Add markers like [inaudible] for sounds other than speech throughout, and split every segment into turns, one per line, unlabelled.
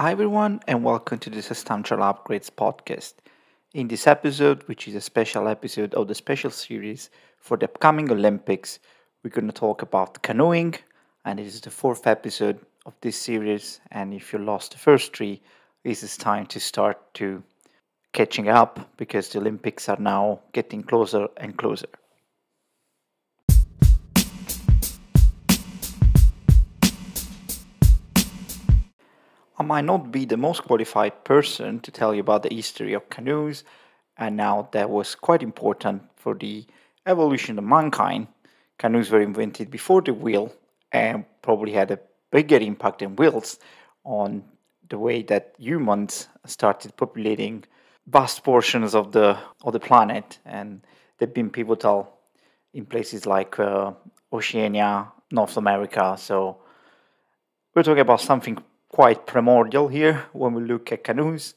Hi, everyone, and welcome to the Substantial Upgrades podcast. In this episode, which is a special episode of the special series for the upcoming Olympics, we're going to talk about canoeing, and it is the fourth episode of this series. And if you lost the first three, this is time to start to catching up because the Olympics are now getting closer and closer. I might not be the most qualified person to tell you about the history of canoes, and now that was quite important for the evolution of mankind. Canoes were invented before the wheel and probably had a bigger impact than wheels on the way that humans started populating vast portions of the of the planet, and they've been pivotal in places like uh, Oceania, North America. So we're talking about something quite primordial here when we look at canoes.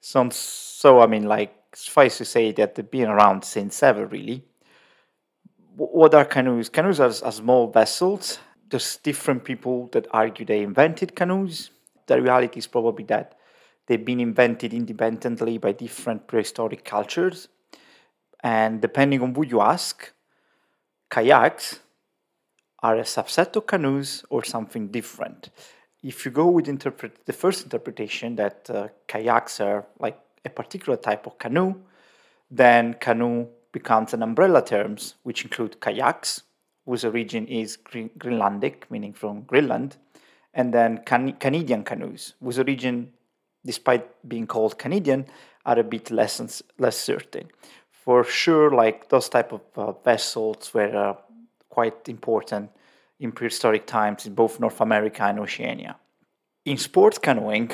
So, so I mean, like, suffice to say that they've been around since ever, really. What are canoes? Canoes are, are small vessels. There's different people that argue they invented canoes. The reality is probably that they've been invented independently by different prehistoric cultures. And depending on who you ask, kayaks are a subset of canoes or something different if you go with interpret the first interpretation that uh, kayaks are like a particular type of canoe, then canoe becomes an umbrella terms which include kayaks, whose origin is Green- Greenlandic, meaning from Greenland, and then can- Canadian canoes, whose origin, despite being called Canadian, are a bit less less certain. For sure, like those type of uh, vessels were uh, quite important in prehistoric times in both North America and Oceania. In sports canoeing,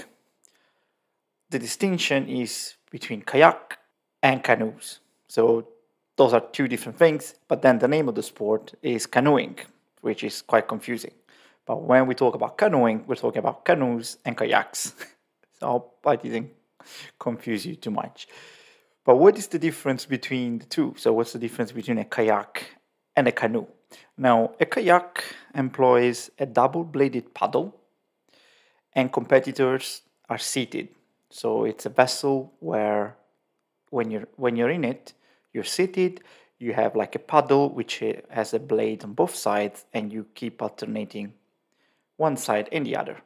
the distinction is between kayak and canoes. So those are two different things, but then the name of the sport is canoeing, which is quite confusing. But when we talk about canoeing, we're talking about canoes and kayaks. [laughs] so I didn't confuse you too much. But what is the difference between the two? So, what's the difference between a kayak and a canoe? Now, a kayak employs a double bladed paddle, and competitors are seated. So it's a vessel where when you're when you're in it, you're seated, you have like a paddle which has a blade on both sides and you keep alternating one side and the other.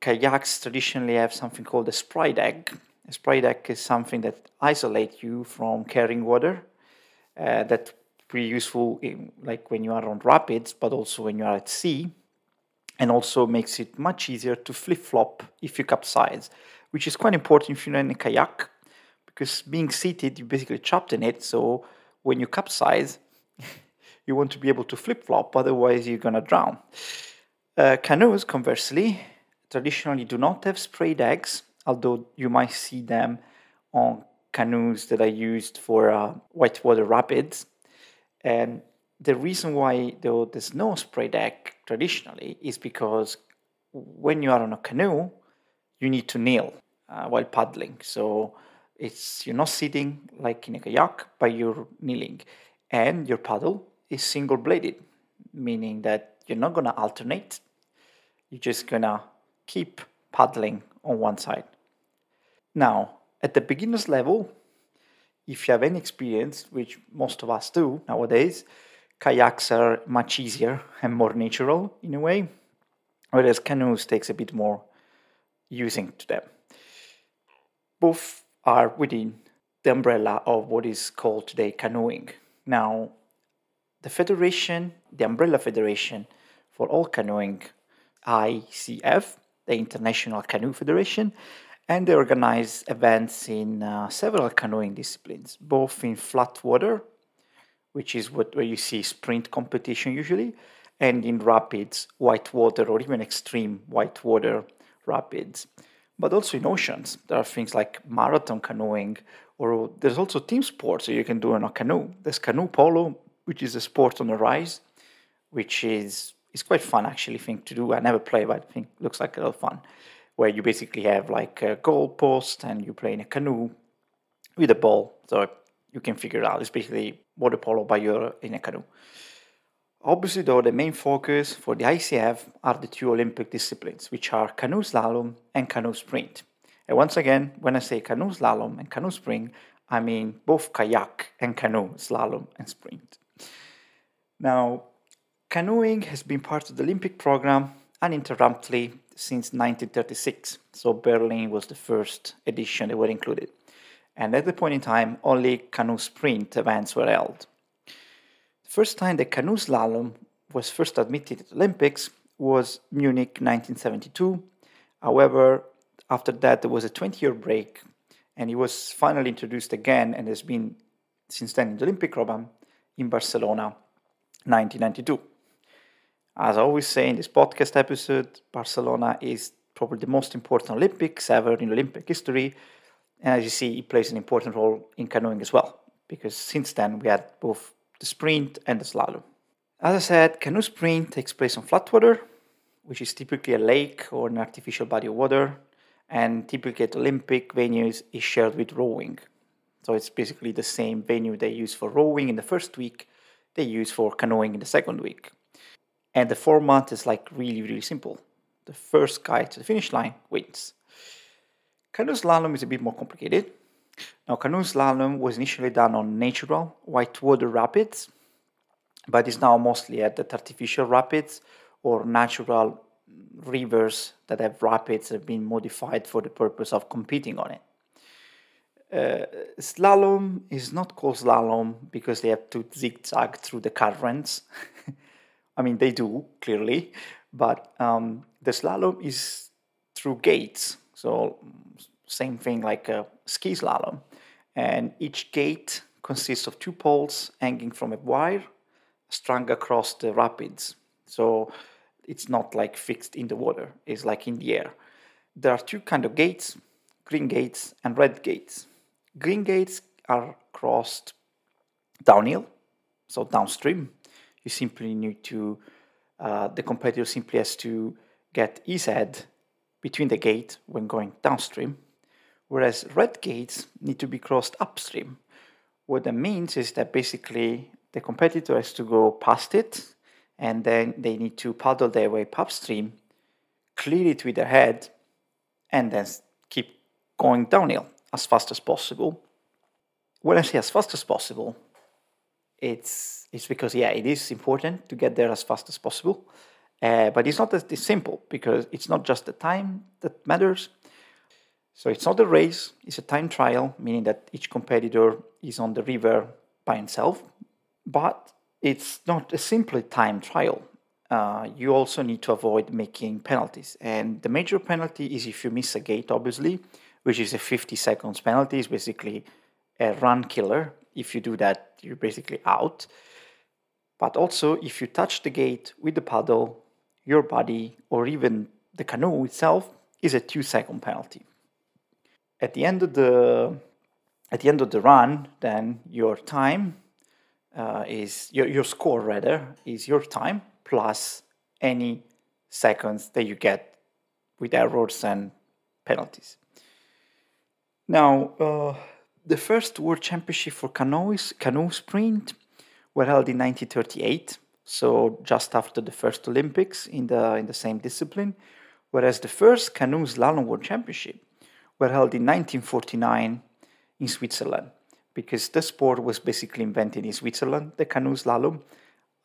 Kayaks traditionally have something called a spray deck. A spray deck is something that isolates you from carrying water. Uh, that pretty useful in, like when you are on rapids, but also when you are at sea, and also makes it much easier to flip flop if you capsize, which is quite important if you're in a kayak, because being seated, you basically trapped in it. So when you capsize, [laughs] you want to be able to flip flop, otherwise you're gonna drown. Uh, canoes, conversely, traditionally do not have spray decks, although you might see them on canoes that are used for uh, whitewater rapids and the reason why though there's no spray deck traditionally is because when you are on a canoe, you need to kneel uh, while paddling. So it's you're not sitting like in a kayak, but you're kneeling, and your paddle is single bladed, meaning that you're not gonna alternate. You're just gonna keep paddling on one side. Now, at the beginner's level, if you have any experience, which most of us do nowadays, kayaks are much easier and more natural in a way, whereas canoes takes a bit more using to them. Both are within the umbrella of what is called today canoeing. Now, the federation, the umbrella federation for all canoeing, ICF, the International Canoe Federation, and they organize events in uh, several canoeing disciplines, both in flat water, which is what where you see sprint competition usually, and in rapids, whitewater, or even extreme whitewater rapids, but also in oceans. There are things like marathon canoeing, or there's also team sports that you can do in a canoe. There's canoe polo, which is a sport on the rise, which is is quite fun actually thing to do. I never play, but I think looks like a lot of fun where you basically have like a goal post and you play in a canoe with a ball. So you can figure it out. It's basically water polo, but you're in a canoe. Obviously, though, the main focus for the ICF are the two Olympic disciplines, which are canoe slalom and canoe sprint. And once again, when I say canoe slalom and canoe sprint, I mean both kayak and canoe slalom and sprint. Now, canoeing has been part of the Olympic program uninterruptedly since 1936. So Berlin was the first edition that were included. And at the point in time, only canoe sprint events were held. The first time the canoe slalom was first admitted to the Olympics was Munich 1972. However, after that, there was a 20 year break, and it was finally introduced again and has been since then in the Olympic program in Barcelona 1992. As I always say in this podcast episode, Barcelona is probably the most important Olympics ever in Olympic history. And as you see, it plays an important role in canoeing as well, because since then we had both the sprint and the slalom. As I said, canoe sprint takes place on flat water, which is typically a lake or an artificial body of water, and typically at Olympic venues is shared with rowing. So it's basically the same venue they use for rowing in the first week, they use for canoeing in the second week. And the format is like really, really simple. The first guy to the finish line wins. Canoe slalom is a bit more complicated. Now, canoe slalom was initially done on natural whitewater rapids, but is now mostly at the artificial rapids or natural rivers that have rapids that have been modified for the purpose of competing on it. Uh, slalom is not called slalom because they have to zigzag through the currents. [laughs] I mean, they do clearly, but um, the slalom is through gates. So, same thing like a ski slalom. And each gate consists of two poles hanging from a wire strung across the rapids. So, it's not like fixed in the water, it's like in the air. There are two kind of gates green gates and red gates. Green gates are crossed downhill, so downstream, you simply need to, uh, the competitor simply has to get his head between the gate when going downstream, whereas red gates need to be crossed upstream. What that means is that basically the competitor has to go past it and then they need to paddle their way upstream, clear it with their head, and then keep going downhill as fast as possible. When I say as fast as possible, it's it's because yeah, it is important to get there as fast as possible, uh, but it's not as simple because it's not just the time that matters. So it's not a race; it's a time trial, meaning that each competitor is on the river by himself. But it's not a simple time trial. Uh, you also need to avoid making penalties, and the major penalty is if you miss a gate, obviously, which is a 50 seconds penalty. It's basically a run killer if you do that, you're basically out. But also, if you touch the gate with the paddle, your body, or even the canoe itself, is a two second penalty. At the end of the at the end of the run, then your time uh, is your, your score rather is your time plus any seconds that you get with errors and penalties. Now, uh, the first World Championship for canoes, canoe sprint were held in 1938, so just after the first Olympics in the, in the same discipline, whereas the first canoe slalom World Championship were held in 1949 in Switzerland, because the sport was basically invented in Switzerland, the canoe slalom,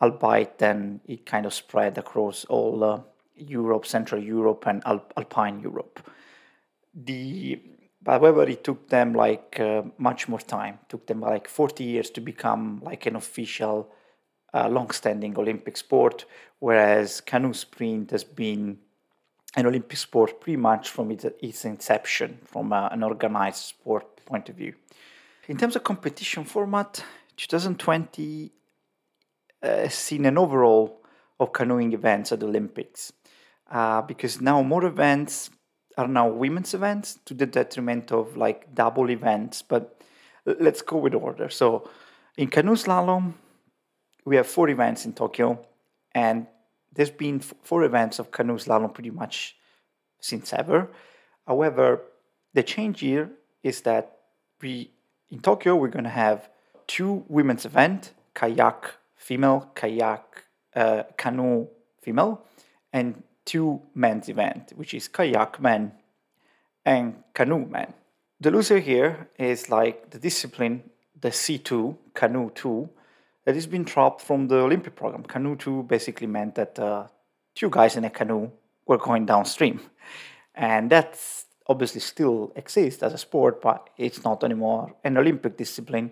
albeit then it kind of spread across all uh, Europe, Central Europe, and Alp- Alpine Europe. The However, it took them like uh, much more time. It took them like 40 years to become like an official, uh, long-standing Olympic sport. Whereas canoe sprint has been an Olympic sport pretty much from its, its inception, from uh, an organized sport point of view. In terms of competition format, 2020 uh, has seen an overall of canoeing events at the Olympics uh, because now more events are now women's events to the detriment of like double events. But let's go with order. So in canoe slalom, we have four events in Tokyo, and there's been four events of canoe slalom pretty much since ever. However, the change here is that we in Tokyo we're going to have two women's event, kayak female, kayak uh, canoe female and two men's event, which is kayak men and canoe men. The loser here is like the discipline, the C2, canoe 2, that has been dropped from the Olympic program. Canoe 2 basically meant that uh, two guys in a canoe were going downstream. And that obviously still exists as a sport, but it's not anymore an Olympic discipline.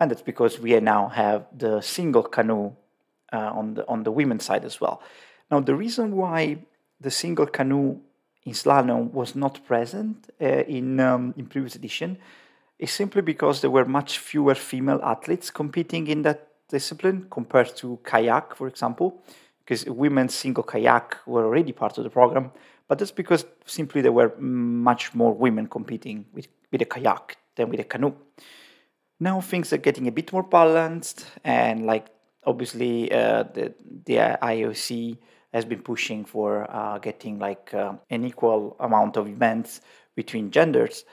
And that's because we now have the single canoe uh, on the on the women's side as well. Now, the reason why the single canoe in slalom was not present uh, in um, in previous edition is simply because there were much fewer female athletes competing in that discipline compared to kayak, for example, because women's single kayak were already part of the program. But that's because simply there were much more women competing with, with a kayak than with a canoe. Now things are getting a bit more balanced, and like obviously uh, the the IOC has been pushing for uh, getting like uh, an equal amount of events between genders,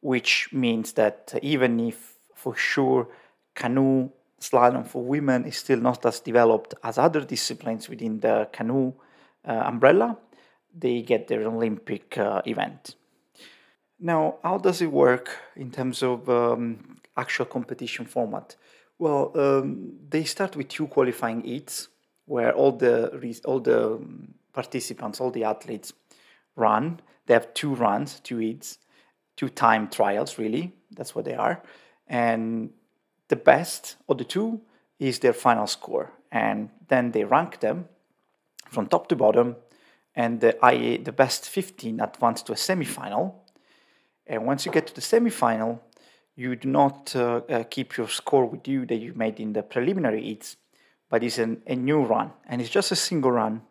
which means that even if for sure canoe slalom for women is still not as developed as other disciplines within the canoe uh, umbrella, they get their Olympic uh, event. Now, how does it work in terms of um, actual competition format? Well, um, they start with two qualifying heats where all the all the um, participants, all the athletes run. They have two runs, two heats, two time trials. Really, that's what they are, and the best of the two is their final score, and then they rank them from top to bottom, and the IA, the best 15 advance to a semifinal. And once you get to the semifinal, you do not uh, uh, keep your score with you that you made in the preliminary heats, but it's an, a new run, and it's just a single run.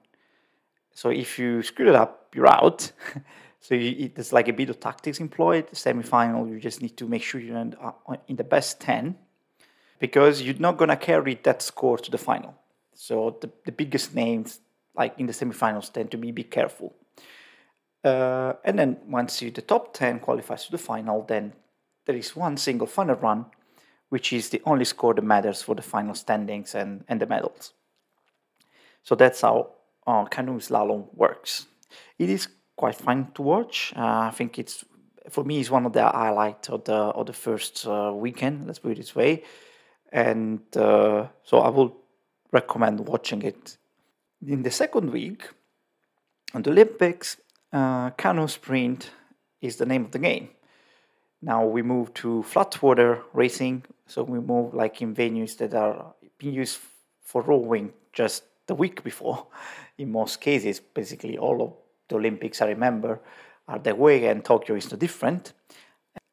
So if you screw it up, you're out. [laughs] so you, like a bit of tactics employed. The semifinal, you just need to make sure you're in, uh, in the best 10 because you're not going to carry that score to the final. So the, the biggest names, like in the semifinals, tend to be be careful. Uh, and then once you the top 10 qualifies to the final, then there is one single final run, which is the only score that matters for the final standings and, and the medals. So that's how uh, canoe slalom works. It is quite fun to watch. Uh, I think it's for me it's one of the highlights of the of the first uh, weekend. Let's put it this way and uh, so I will recommend watching it. In the second week, on the Olympics, uh, canoe sprint is the name of the game. Now we move to flat water racing, so we move like in venues that are being used for rowing just the week before. [laughs] In most cases, basically all of the Olympics I remember are that way, and Tokyo is no different.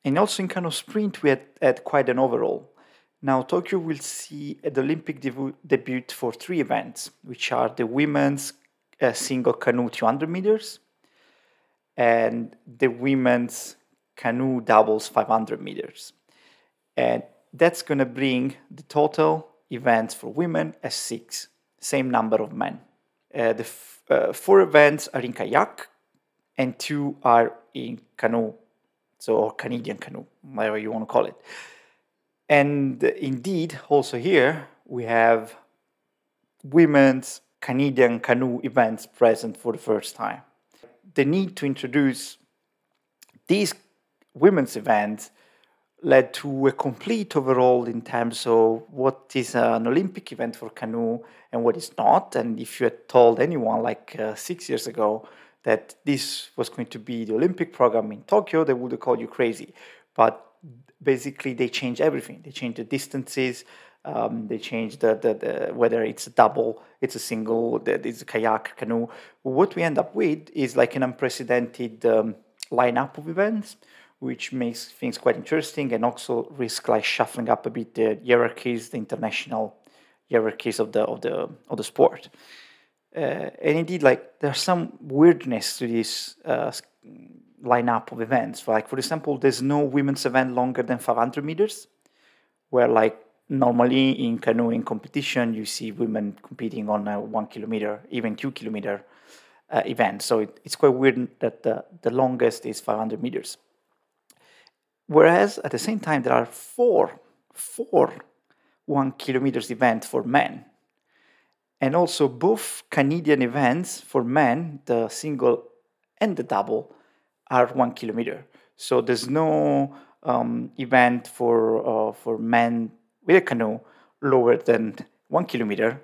And also in canoe sprint, we had, had quite an overall. Now, Tokyo will see the Olympic debu- debut for three events, which are the women's uh, single canoe 200 meters and the women's canoe doubles 500 meters. And that's going to bring the total events for women as six, same number of men. Uh, the f- uh, four events are in kayak and two are in canoe, so or Canadian canoe, whatever you want to call it. And indeed, also here, we have women's Canadian canoe events present for the first time. The need to introduce these women's event led to a complete overhaul in terms of what is an Olympic event for canoe and what is not. And if you had told anyone like uh, six years ago that this was going to be the Olympic program in Tokyo, they would have called you crazy. But basically they changed everything. They changed the distances. Um, they changed the, the, the, whether it's a double, it's a single, it's a kayak, canoe. What we end up with is like an unprecedented um, lineup of events, which makes things quite interesting and also risk like shuffling up a bit the hierarchies, the international hierarchies of the of the of the sport. Uh, and indeed, like there's some weirdness to this uh, lineup of events. Like for example, there's no women's event longer than 500 meters, where like normally in canoeing competition you see women competing on a one kilometer, even two kilometer uh, event. So it, it's quite weird that the, the longest is 500 meters. Whereas at the same time there are four four one kilometers event for men. And also, both Canadian events for men, the single and the double, are one kilometer. So there's no um, event for uh, for men with a canoe lower than one kilometer,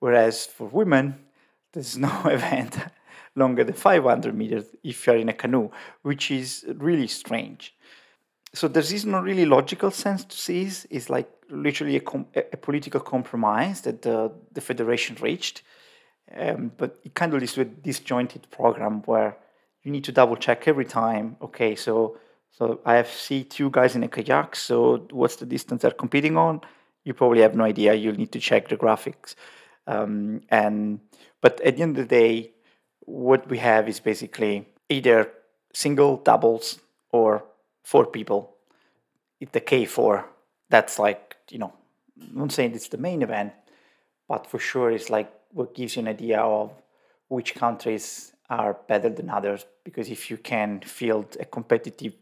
whereas for women, there's no [laughs] event longer than 500 meters if you're in a canoe, which is really strange. So there is no really logical sense to this. It's like literally a, com- a political compromise that the, the federation reached. Um, but it kind of leads to a disjointed program where you need to double check every time. Okay, so so I have see two guys in a kayak. So what's the distance they're competing on? You probably have no idea. You'll need to check the graphics. Um, and but at the end of the day, what we have is basically either single, doubles, or four people. If the K4, that's like you know, I'm not saying it's the main event, but for sure it's like what gives you an idea of which countries are better than others. Because if you can field a competitive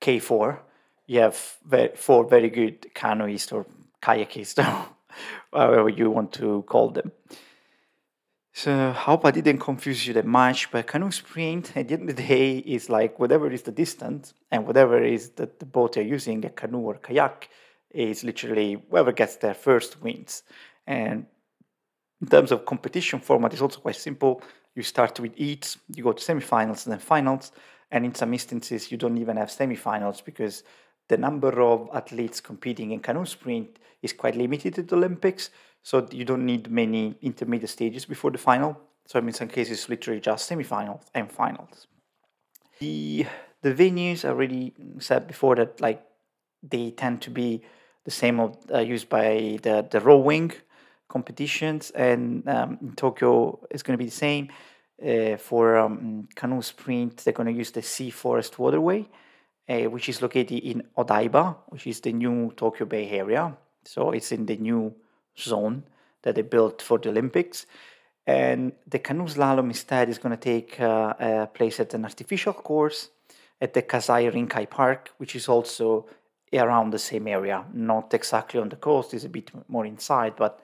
K4, you have four very good canoeists or kayakists, or [laughs] however you want to call them. So hope I didn't confuse you that much, but canoe sprint [laughs] at the end of the day is like whatever is the distance and whatever is the, the boat you're using, a canoe or kayak, is literally whoever gets there first wins. And in terms of competition format, it's also quite simple. You start with heats, you go to semifinals and then finals, and in some instances you don't even have semifinals because the number of athletes competing in canoe sprint is quite limited at the Olympics. So you don't need many intermediate stages before the final. So in some cases, literally just semifinals and finals. The the venues I already said before that like they tend to be the same uh, used by the the rowing competitions, and um, in Tokyo it's going to be the same. Uh, for um, canoe sprint, they're going to use the Sea Forest Waterway, uh, which is located in Odaiba, which is the new Tokyo Bay area. So it's in the new zone that they built for the Olympics. And the canoe slalom instead is going to take uh, place at an artificial course at the Kasai Rinkai Park, which is also around the same area, not exactly on the coast, it's a bit more inside, but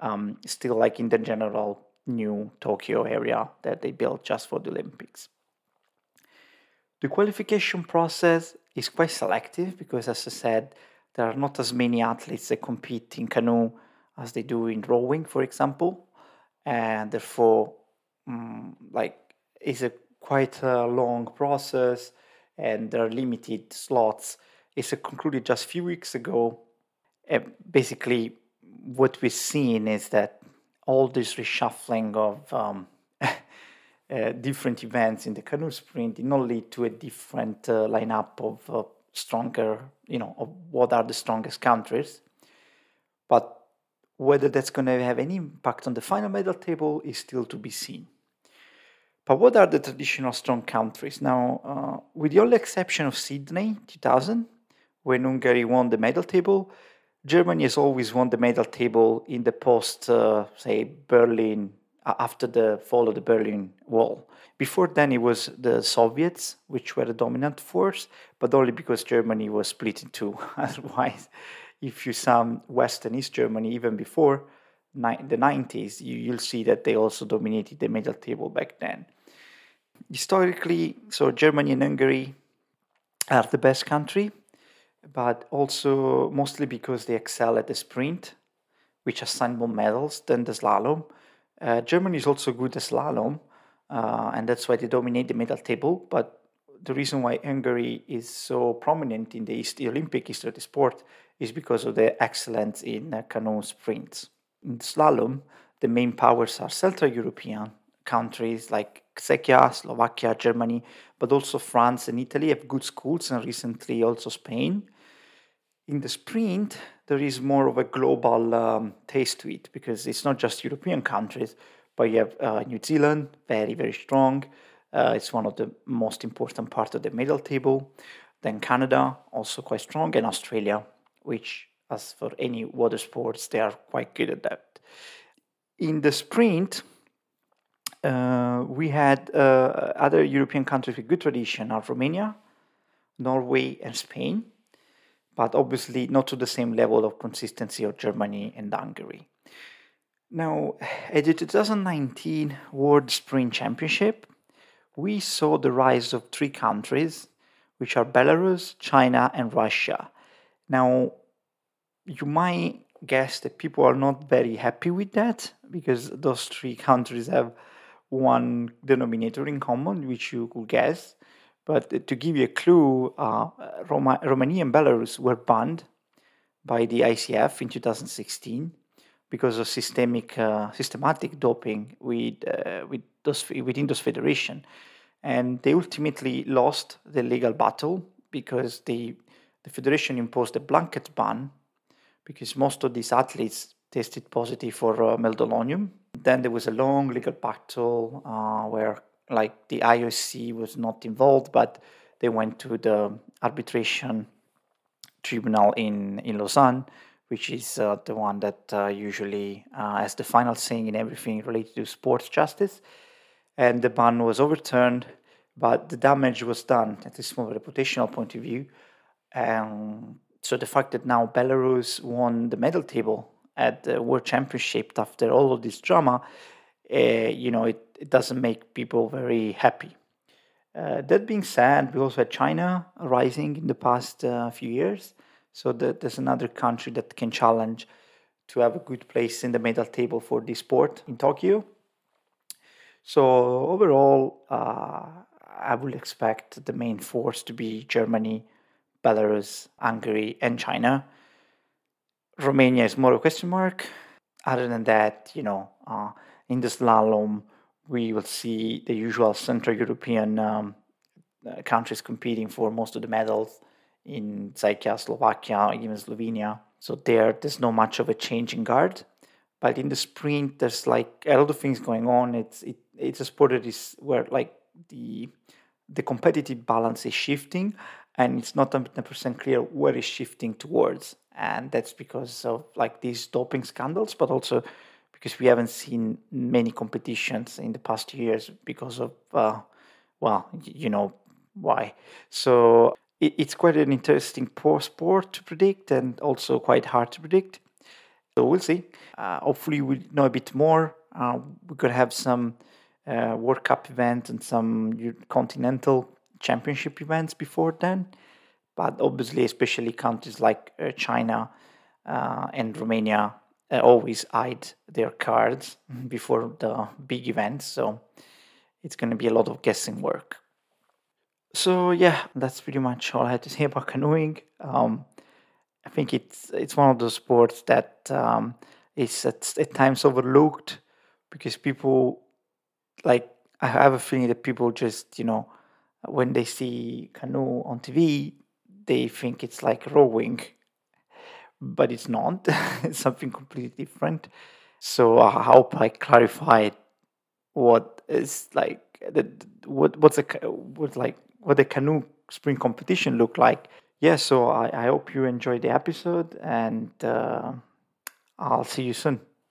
um, still like in the general new Tokyo area that they built just for the Olympics. The qualification process is quite selective because, as I said, there are not as many athletes that compete in canoe as they do in rowing, for example, and therefore, um, like, it's a quite a long process, and there are limited slots. It's concluded just a few weeks ago. And basically, what we've seen is that all this reshuffling of um, [laughs] uh, different events in the canoe sprint did not lead to a different uh, lineup of uh, stronger, you know, of what are the strongest countries. But whether that's going to have any impact on the final medal table is still to be seen. But what are the traditional strong countries? Now, uh, with the only exception of Sydney 2000, when Hungary won the medal table, Germany has always won the medal table in the post, uh, say, Berlin, after the fall of the Berlin Wall. Before then, it was the Soviets, which were the dominant force, but only because Germany was split in two. [laughs] Otherwise, if you sum West and East Germany even before ni- the 90s, you, you'll see that they also dominated the medal table back then. Historically, so Germany and Hungary are the best country, but also mostly because they excel at the sprint, which assign more medals than the slalom. Uh, Germany is also good at slalom, uh, and that's why they dominate the medal table. But the reason why Hungary is so prominent in the, the Olympic history of the sport is because of their excellence in uh, canoe sprints. In slalom, the main powers are Central European countries like Czechia, Slovakia, Germany, but also France and Italy have good schools, and recently also Spain. In the sprint, there is more of a global um, taste to it because it's not just European countries, but you have uh, New Zealand, very, very strong. Uh, it's one of the most important part of the medal table. Then Canada, also quite strong, and Australia, which, as for any water sports, they are quite good at that. In the sprint, uh, we had uh, other European countries with good tradition are Romania, Norway, and Spain, but obviously not to the same level of consistency of Germany and Hungary. Now, at the 2019 World Sprint Championship, we saw the rise of three countries, which are Belarus, China, and Russia. Now, you might guess that people are not very happy with that because those three countries have one denominator in common, which you could guess. But to give you a clue, uh, Roma- Romania and Belarus were banned by the ICF in 2016 because of systemic, uh, systematic doping with, uh, with those, within those federation. And they ultimately lost the legal battle because the, the federation imposed a blanket ban because most of these athletes tested positive for uh, meldonium. Then there was a long legal battle uh, where like the IOC was not involved, but they went to the arbitration tribunal in, in Lausanne, which is uh, the one that uh, usually uh, has the final saying in everything related to sports justice. And the ban was overturned, but the damage was done, at least from a reputational point of view. Um, so the fact that now Belarus won the medal table at the World Championship after all of this drama, uh, you know, it, it doesn't make people very happy. Uh, that being said, we also had China rising in the past uh, few years. So that there's another country that can challenge to have a good place in the medal table for this sport in Tokyo. So overall, uh, I would expect the main force to be Germany, Belarus, Hungary, and China. Romania is more a question mark. Other than that, you know, uh, in the slalom, we will see the usual Central European um, uh, countries competing for most of the medals in Czechia, Slovakia, even Slovenia. So there, there's not much of a change in guard. But in the sprint, there's like a lot of things going on. It's it, it's a sport that is where like the the competitive balance is shifting, and it's not 100% clear where it's shifting towards. And that's because of like these doping scandals, but also because we haven't seen many competitions in the past years because of, uh, well, you know why. So it, it's quite an interesting sport to predict and also quite hard to predict. So we'll see. Uh, hopefully, we'll know a bit more. Uh, we could have some uh, World Cup event and some continental championship events before then. But obviously, especially countries like uh, China uh, and Romania uh, always hide their cards [laughs] before the big events. So it's going to be a lot of guessing work. So yeah, that's pretty much all I had to say [laughs] about canoeing. Um, I think it's it's one of those sports that um, is at, at times overlooked because people like I have a feeling that people just you know when they see canoe on TV they think it's like rowing but it's not. [laughs] it's something completely different. So I hope I clarified what is like the what what's a what like what the canoe sprint competition look like. Yeah, so I, I hope you enjoyed the episode and uh, I'll see you soon.